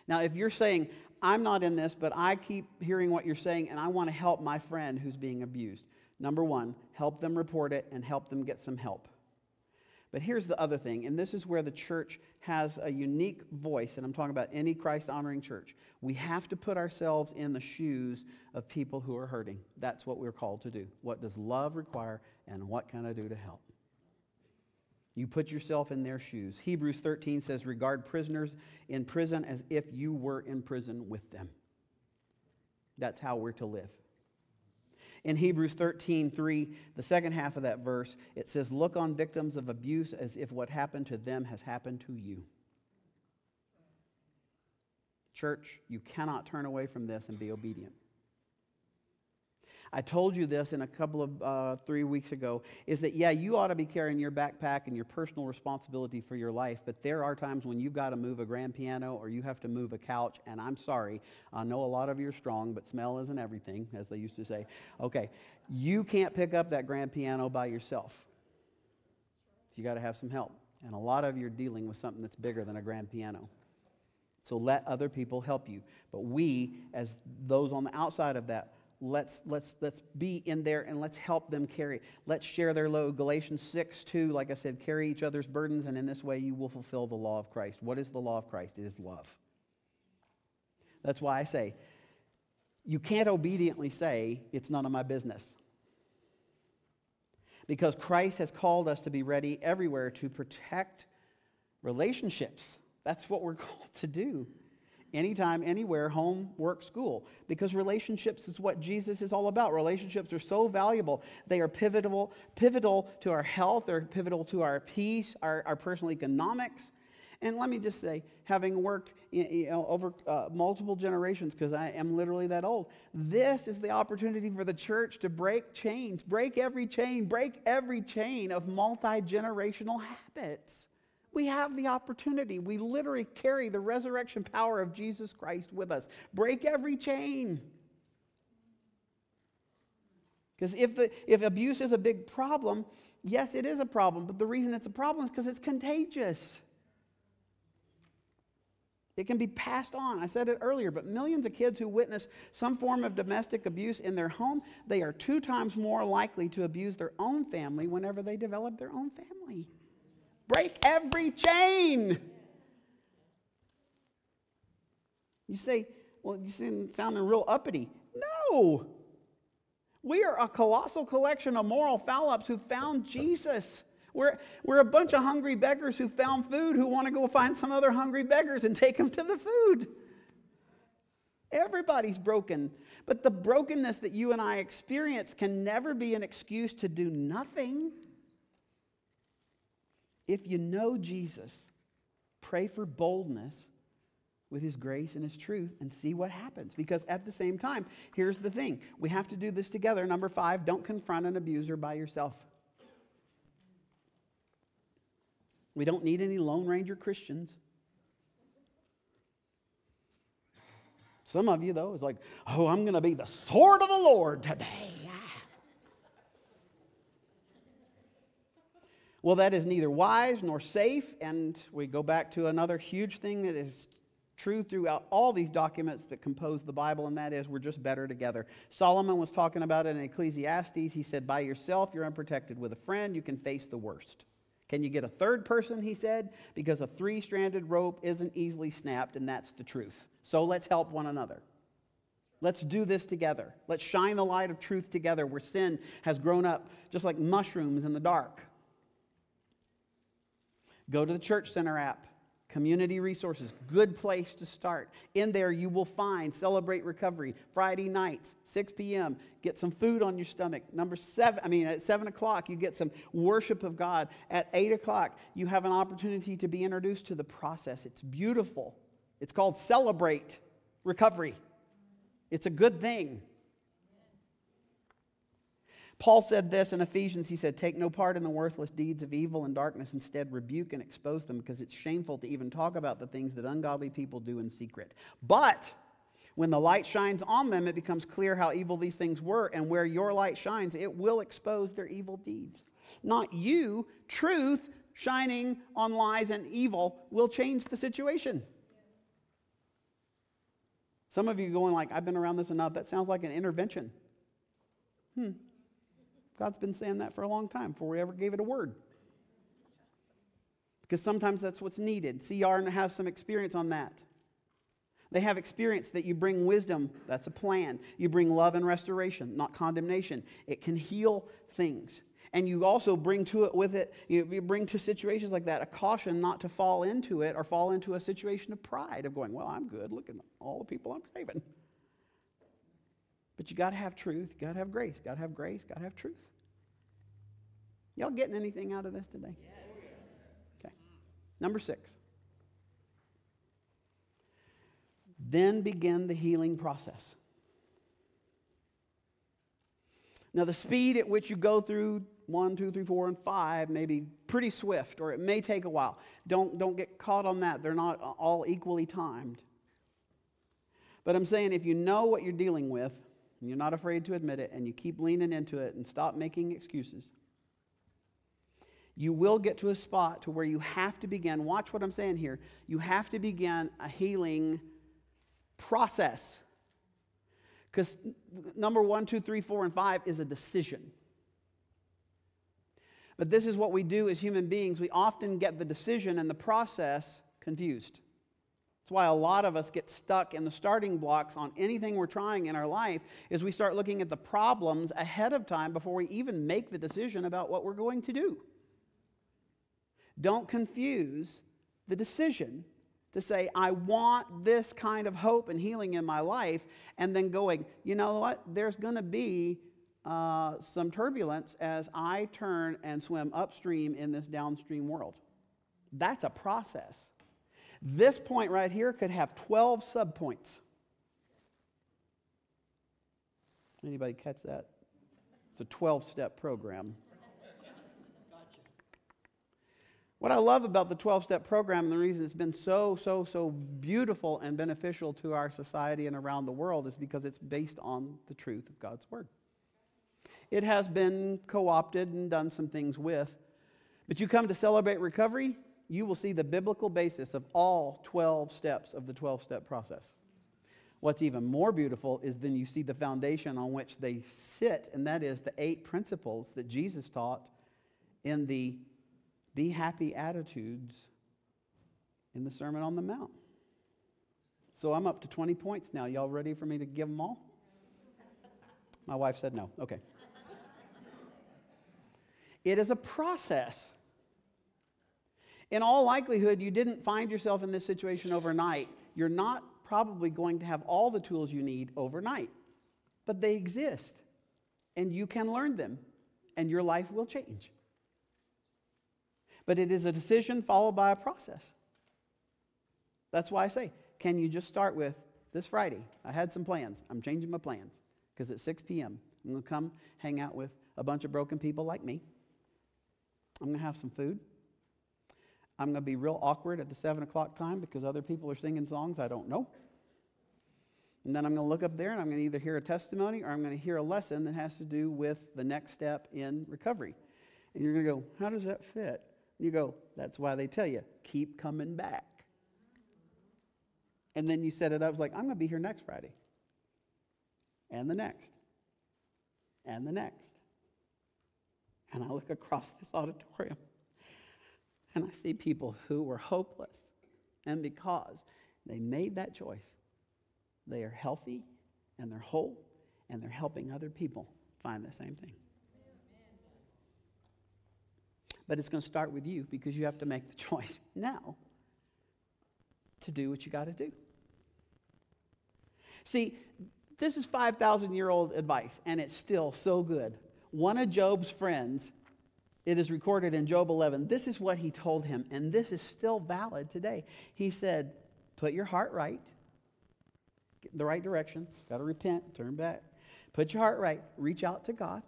Now, if you're saying, I'm not in this, but I keep hearing what you're saying and I want to help my friend who's being abused, number one, help them report it and help them get some help. But here's the other thing, and this is where the church has a unique voice, and I'm talking about any Christ honoring church. We have to put ourselves in the shoes of people who are hurting. That's what we're called to do. What does love require, and what can I do to help? You put yourself in their shoes. Hebrews 13 says, Regard prisoners in prison as if you were in prison with them. That's how we're to live. In Hebrews 13, 3, the second half of that verse, it says, Look on victims of abuse as if what happened to them has happened to you. Church, you cannot turn away from this and be obedient. I told you this in a couple of uh, three weeks ago is that, yeah, you ought to be carrying your backpack and your personal responsibility for your life, but there are times when you've got to move a grand piano or you have to move a couch, and I'm sorry, I know a lot of you are strong, but smell isn't everything, as they used to say. Okay, you can't pick up that grand piano by yourself. So You got to have some help. And a lot of you are dealing with something that's bigger than a grand piano. So let other people help you. But we, as those on the outside of that, let's, let's, let's be in there and let's help them carry. Let's share their load. Galatians 6 2, like I said, carry each other's burdens, and in this way you will fulfill the law of Christ. What is the law of Christ? It is love. That's why I say, you can't obediently say, it's none of my business. Because Christ has called us to be ready everywhere to protect relationships. That's what we're called to do. Anytime, anywhere, home, work, school. Because relationships is what Jesus is all about. Relationships are so valuable. They are pivotal, pivotal to our health, they're pivotal to our peace, our, our personal economics. And let me just say, having worked you know, over uh, multiple generations, because I am literally that old, this is the opportunity for the church to break chains, break every chain, break every chain of multi generational habits. We have the opportunity. We literally carry the resurrection power of Jesus Christ with us. Break every chain. Because if, the, if abuse is a big problem, yes, it is a problem, but the reason it's a problem is because it's contagious. It can be passed on. I said it earlier, but millions of kids who witness some form of domestic abuse in their home, they are two times more likely to abuse their own family whenever they develop their own family. Break every chain. You say, well, you sounding real uppity. No. We are a colossal collection of moral foul ups who found Jesus. We're, we're a bunch of hungry beggars who found food who want to go find some other hungry beggars and take them to the food. Everybody's broken. But the brokenness that you and I experience can never be an excuse to do nothing. If you know Jesus, pray for boldness with his grace and his truth and see what happens. Because at the same time, here's the thing we have to do this together. Number five, don't confront an abuser by yourself. We don't need any Lone Ranger Christians. Some of you, though, is like, oh, I'm going to be the sword of the Lord today. Well, that is neither wise nor safe. And we go back to another huge thing that is true throughout all these documents that compose the Bible, and that is we're just better together. Solomon was talking about it in Ecclesiastes. He said, By yourself, you're unprotected. With a friend, you can face the worst. Can you get a third person? He said, because a three stranded rope isn't easily snapped, and that's the truth. So let's help one another. Let's do this together. Let's shine the light of truth together where sin has grown up just like mushrooms in the dark. Go to the Church Center app, community resources, good place to start. In there, you will find Celebrate Recovery Friday nights, 6 p.m. Get some food on your stomach. Number seven, I mean, at 7 o'clock, you get some worship of God. At 8 o'clock, you have an opportunity to be introduced to the process. It's beautiful. It's called Celebrate Recovery. It's a good thing. Paul said this in Ephesians. He said, Take no part in the worthless deeds of evil and darkness. Instead, rebuke and expose them because it's shameful to even talk about the things that ungodly people do in secret. But when the light shines on them, it becomes clear how evil these things were. And where your light shines, it will expose their evil deeds. Not you, truth shining on lies and evil will change the situation. Some of you going like, I've been around this enough. That sounds like an intervention. Hmm. God's been saying that for a long time before we ever gave it a word. Because sometimes that's what's needed. CR has some experience on that. They have experience that you bring wisdom, that's a plan. You bring love and restoration, not condemnation. It can heal things. And you also bring to it with it, you bring to situations like that a caution not to fall into it or fall into a situation of pride of going, well, I'm good. Look at all the people I'm saving. But you got to have truth. Got to have grace. Got to have grace. Got to have truth. Y'all getting anything out of this today? Yes. Okay. Number six. Then begin the healing process. Now, the speed at which you go through one, two, three, four, and five may be pretty swift, or it may take a while. Don't, don't get caught on that. They're not all equally timed. But I'm saying if you know what you're dealing with, and you're not afraid to admit it, and you keep leaning into it and stop making excuses, you will get to a spot to where you have to begin, watch what I'm saying here, you have to begin a healing process. Because number one, two, three, four, and five is a decision. But this is what we do as human beings. We often get the decision and the process confused. That's why a lot of us get stuck in the starting blocks on anything we're trying in our life is we start looking at the problems ahead of time before we even make the decision about what we're going to do. Don't confuse the decision to say, I want this kind of hope and healing in my life, and then going, you know what? There's going to be uh, some turbulence as I turn and swim upstream in this downstream world. That's a process. This point right here could have 12 subpoints. Anybody catch that? It's a 12 step program. What I love about the 12 step program and the reason it's been so, so, so beautiful and beneficial to our society and around the world is because it's based on the truth of God's Word. It has been co opted and done some things with, but you come to celebrate recovery, you will see the biblical basis of all 12 steps of the 12 step process. What's even more beautiful is then you see the foundation on which they sit, and that is the eight principles that Jesus taught in the be happy attitudes in the Sermon on the Mount. So I'm up to 20 points now. Y'all ready for me to give them all? My wife said no. Okay. it is a process. In all likelihood, you didn't find yourself in this situation overnight. You're not probably going to have all the tools you need overnight, but they exist, and you can learn them, and your life will change. But it is a decision followed by a process. That's why I say, can you just start with this Friday? I had some plans. I'm changing my plans because at 6 p.m., I'm going to come hang out with a bunch of broken people like me. I'm going to have some food. I'm going to be real awkward at the 7 o'clock time because other people are singing songs I don't know. And then I'm going to look up there and I'm going to either hear a testimony or I'm going to hear a lesson that has to do with the next step in recovery. And you're going to go, how does that fit? And You go, that's why they tell you, keep coming back. And then you set it up, it's like, I'm going to be here next Friday. And the next. And the next. And I look across this auditorium and I see people who were hopeless. And because they made that choice, they are healthy and they're whole and they're helping other people find the same thing. But it's going to start with you because you have to make the choice now to do what you got to do. See, this is 5,000 year old advice, and it's still so good. One of Job's friends, it is recorded in Job 11, this is what he told him, and this is still valid today. He said, Put your heart right, get in the right direction, got to repent, turn back. Put your heart right, reach out to God.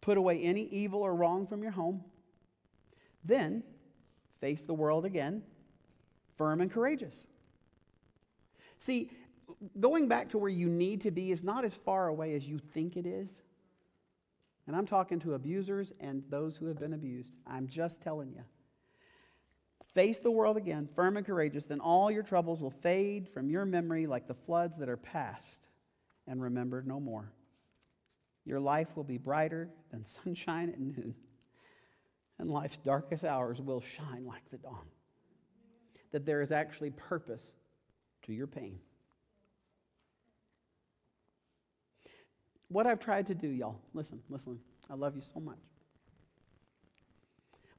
Put away any evil or wrong from your home. Then face the world again, firm and courageous. See, going back to where you need to be is not as far away as you think it is. And I'm talking to abusers and those who have been abused. I'm just telling you. Face the world again, firm and courageous, then all your troubles will fade from your memory like the floods that are past and remembered no more. Your life will be brighter than sunshine at noon, and life's darkest hours will shine like the dawn. That there is actually purpose to your pain. What I've tried to do, y'all, listen, listen, I love you so much.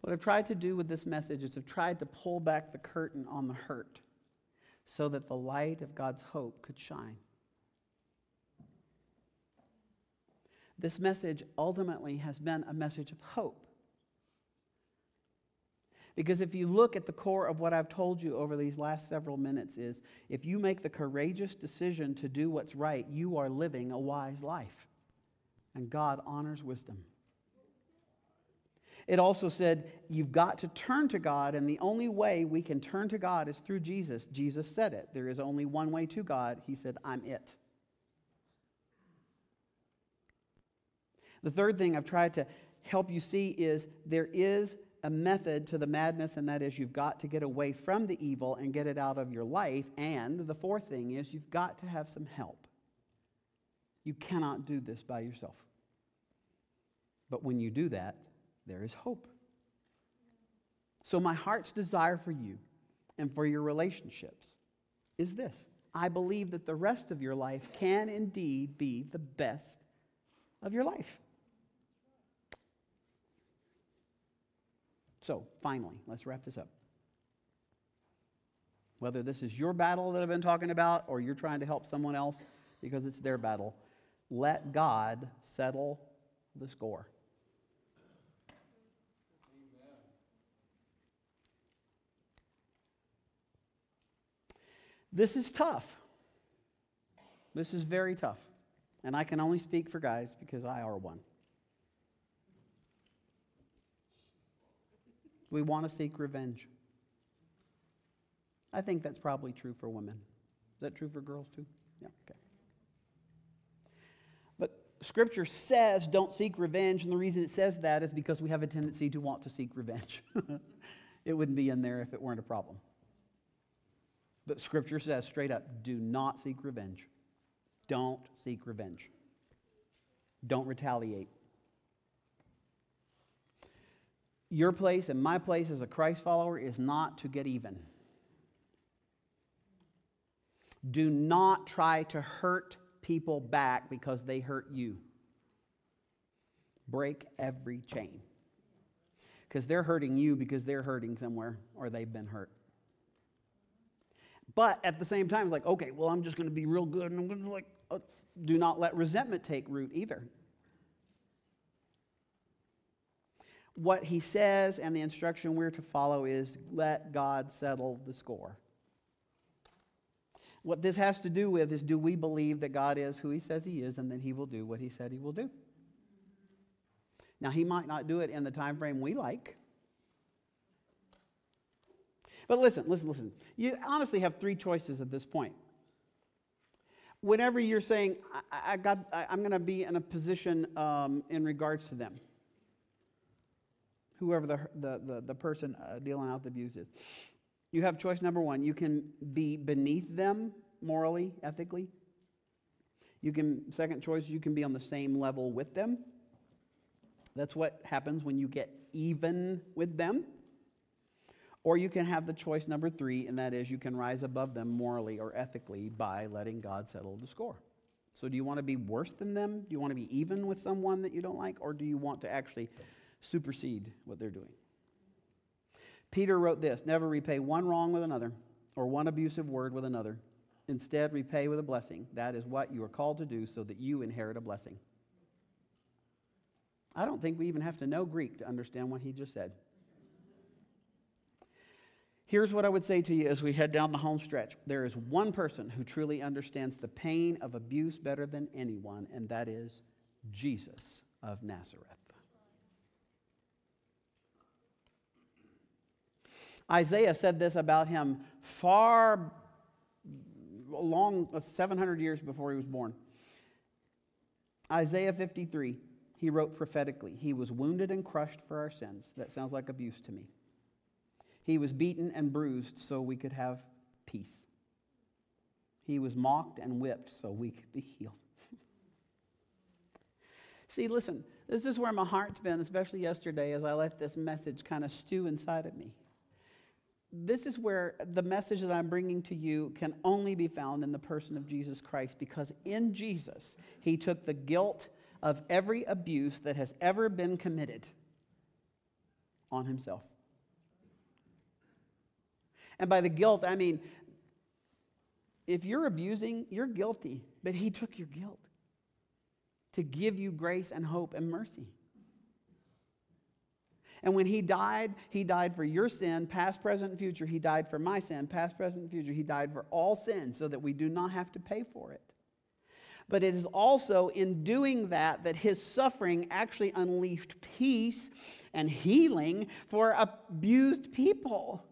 What I've tried to do with this message is I've tried to pull back the curtain on the hurt so that the light of God's hope could shine. This message ultimately has been a message of hope. Because if you look at the core of what I've told you over these last several minutes is if you make the courageous decision to do what's right, you are living a wise life. And God honors wisdom. It also said, You've got to turn to God, and the only way we can turn to God is through Jesus. Jesus said it. There is only one way to God. He said, I'm it. The third thing I've tried to help you see is there is a method to the madness, and that is you've got to get away from the evil and get it out of your life. And the fourth thing is you've got to have some help. You cannot do this by yourself. But when you do that, there is hope. So, my heart's desire for you and for your relationships is this I believe that the rest of your life can indeed be the best of your life. So, finally, let's wrap this up. Whether this is your battle that I've been talking about or you're trying to help someone else because it's their battle, let God settle the score. This is tough. This is very tough. And I can only speak for guys because I are one. We want to seek revenge. I think that's probably true for women. Is that true for girls too? Yeah, okay. But Scripture says don't seek revenge, and the reason it says that is because we have a tendency to want to seek revenge. it wouldn't be in there if it weren't a problem. But Scripture says straight up do not seek revenge. Don't seek revenge. Don't retaliate. Your place and my place as a Christ follower is not to get even. Do not try to hurt people back because they hurt you. Break every chain. Because they're hurting you because they're hurting somewhere or they've been hurt. But at the same time, it's like, okay, well, I'm just going to be real good and I'm going to like, uh, do not let resentment take root either. What he says and the instruction we're to follow is let God settle the score. What this has to do with is do we believe that God is who he says he is and that he will do what he said he will do? Now, he might not do it in the time frame we like. But listen, listen, listen. You honestly have three choices at this point. Whenever you're saying, I, I got, I, am going to be in a position um, in regards to them, whoever the, the, the, the person uh, dealing out the abuse is. You have choice number one. You can be beneath them morally, ethically. You can, second choice, you can be on the same level with them. That's what happens when you get even with them. Or you can have the choice number three, and that is you can rise above them morally or ethically by letting God settle the score. So, do you want to be worse than them? Do you want to be even with someone that you don't like? Or do you want to actually supersede what they're doing. Peter wrote this Never repay one wrong with another or one abusive word with another. Instead, repay with a blessing. That is what you are called to do so that you inherit a blessing. I don't think we even have to know Greek to understand what he just said. Here's what I would say to you as we head down the home stretch there is one person who truly understands the pain of abuse better than anyone, and that is Jesus of Nazareth. Isaiah said this about him far long, uh, 700 years before he was born. Isaiah 53, he wrote prophetically, He was wounded and crushed for our sins. That sounds like abuse to me. He was beaten and bruised so we could have peace. He was mocked and whipped so we could be healed. See, listen, this is where my heart's been, especially yesterday as I let this message kind of stew inside of me this is where the message that I'm bringing to you can only be found in the person of Jesus Christ because in Jesus, he took the guilt of every abuse that has ever been committed on himself. And by the guilt, I mean, if you're abusing, you're guilty, but he took your guilt to give you grace and hope and mercy. And when he died, he died for your sin, past, present, and future. He died for my sin, past, present, and future. He died for all sin so that we do not have to pay for it. But it is also in doing that that his suffering actually unleashed peace and healing for abused people.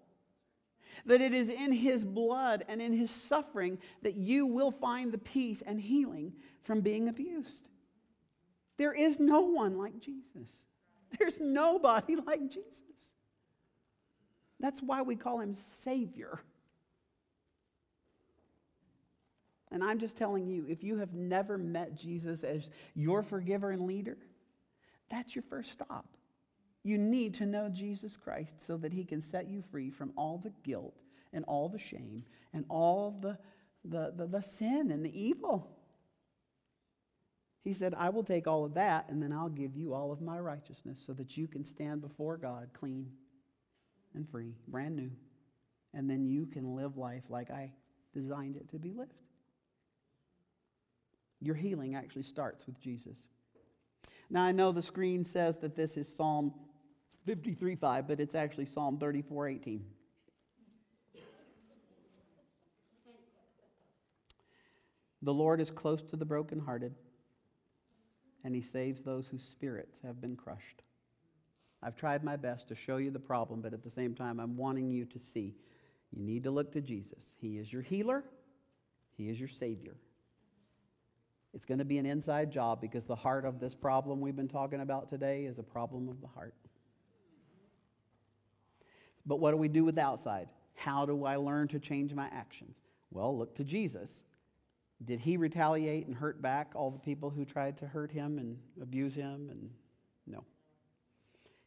That it is in his blood and in his suffering that you will find the peace and healing from being abused. There is no one like Jesus. There's nobody like Jesus. That's why we call him Savior. And I'm just telling you, if you have never met Jesus as your forgiver and leader, that's your first stop. You need to know Jesus Christ so that he can set you free from all the guilt and all the shame and all the, the, the, the sin and the evil. He said, I will take all of that and then I'll give you all of my righteousness so that you can stand before God clean and free, brand new. And then you can live life like I designed it to be lived. Your healing actually starts with Jesus. Now, I know the screen says that this is Psalm 53 5, but it's actually Psalm 34 18. The Lord is close to the brokenhearted, and he saves those whose spirits have been crushed. I've tried my best to show you the problem, but at the same time, I'm wanting you to see you need to look to Jesus. He is your healer, He is your Savior. It's going to be an inside job because the heart of this problem we've been talking about today is a problem of the heart. But what do we do with the outside? How do I learn to change my actions? Well, look to Jesus. Did he retaliate and hurt back all the people who tried to hurt him and abuse him? And no.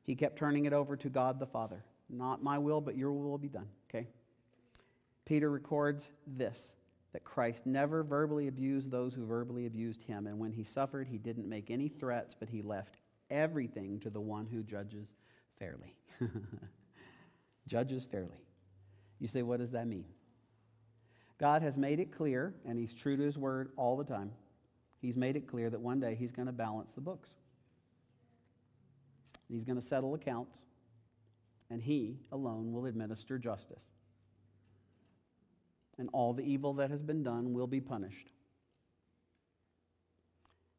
He kept turning it over to God the Father. Not my will, but your will be done. Okay? Peter records this that Christ never verbally abused those who verbally abused him. And when he suffered, he didn't make any threats, but he left everything to the one who judges fairly. judges fairly. You say, what does that mean? God has made it clear, and he's true to his word all the time. He's made it clear that one day he's going to balance the books. He's going to settle accounts, and he alone will administer justice and all the evil that has been done will be punished.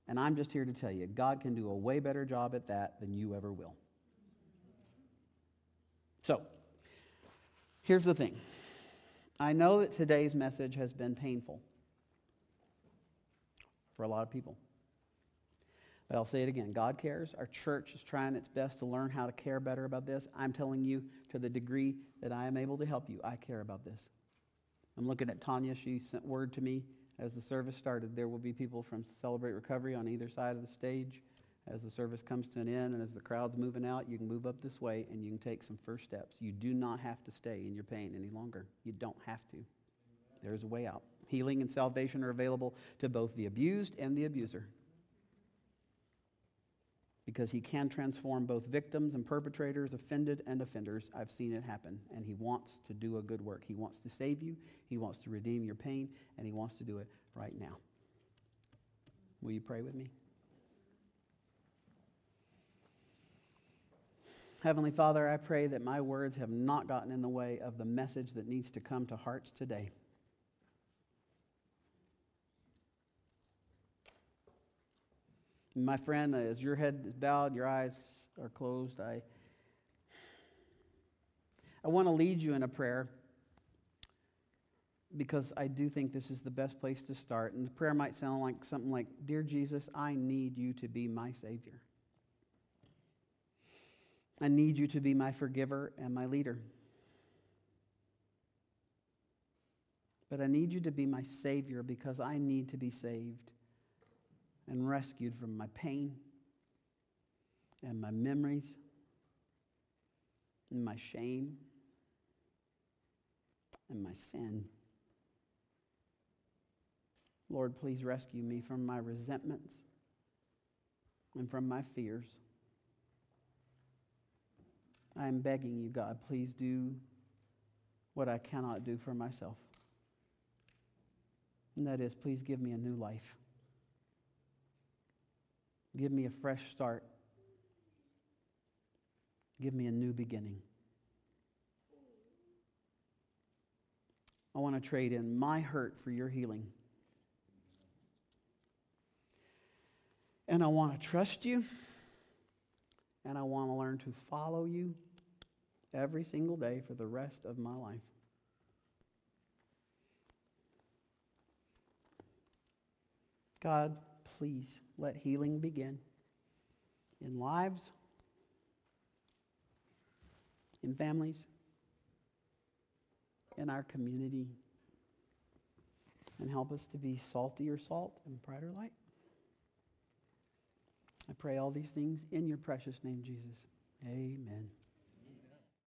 And I'm just here to tell you, God can do a way better job at that than you ever will. So, here's the thing I know that today's message has been painful for a lot of people. But I'll say it again God cares. Our church is trying its best to learn how to care better about this. I'm telling you, to the degree that I am able to help you, I care about this. I'm looking at Tanya. She sent word to me as the service started. There will be people from Celebrate Recovery on either side of the stage. As the service comes to an end and as the crowd's moving out, you can move up this way and you can take some first steps. You do not have to stay in your pain any longer. You don't have to. There's a way out. Healing and salvation are available to both the abused and the abuser because he can transform both victims and perpetrators, offended and offenders. I've seen it happen, and he wants to do a good work. He wants to save you, he wants to redeem your pain, and he wants to do it right now. Will you pray with me? Heavenly Father, I pray that my words have not gotten in the way of the message that needs to come to hearts today. My friend, as your head is bowed, your eyes are closed, I, I want to lead you in a prayer because I do think this is the best place to start. And the prayer might sound like something like Dear Jesus, I need you to be my Savior. I need you to be my forgiver and my leader. But I need you to be my Savior because I need to be saved and rescued from my pain and my memories and my shame and my sin. Lord, please rescue me from my resentments and from my fears. I am begging you, God, please do what I cannot do for myself. And that is, please give me a new life. Give me a fresh start. Give me a new beginning. I want to trade in my hurt for your healing. And I want to trust you. And I want to learn to follow you every single day for the rest of my life. God, please let healing begin in lives, in families, in our community, and help us to be saltier salt and brighter light. I pray all these things in your precious name, Jesus. Amen.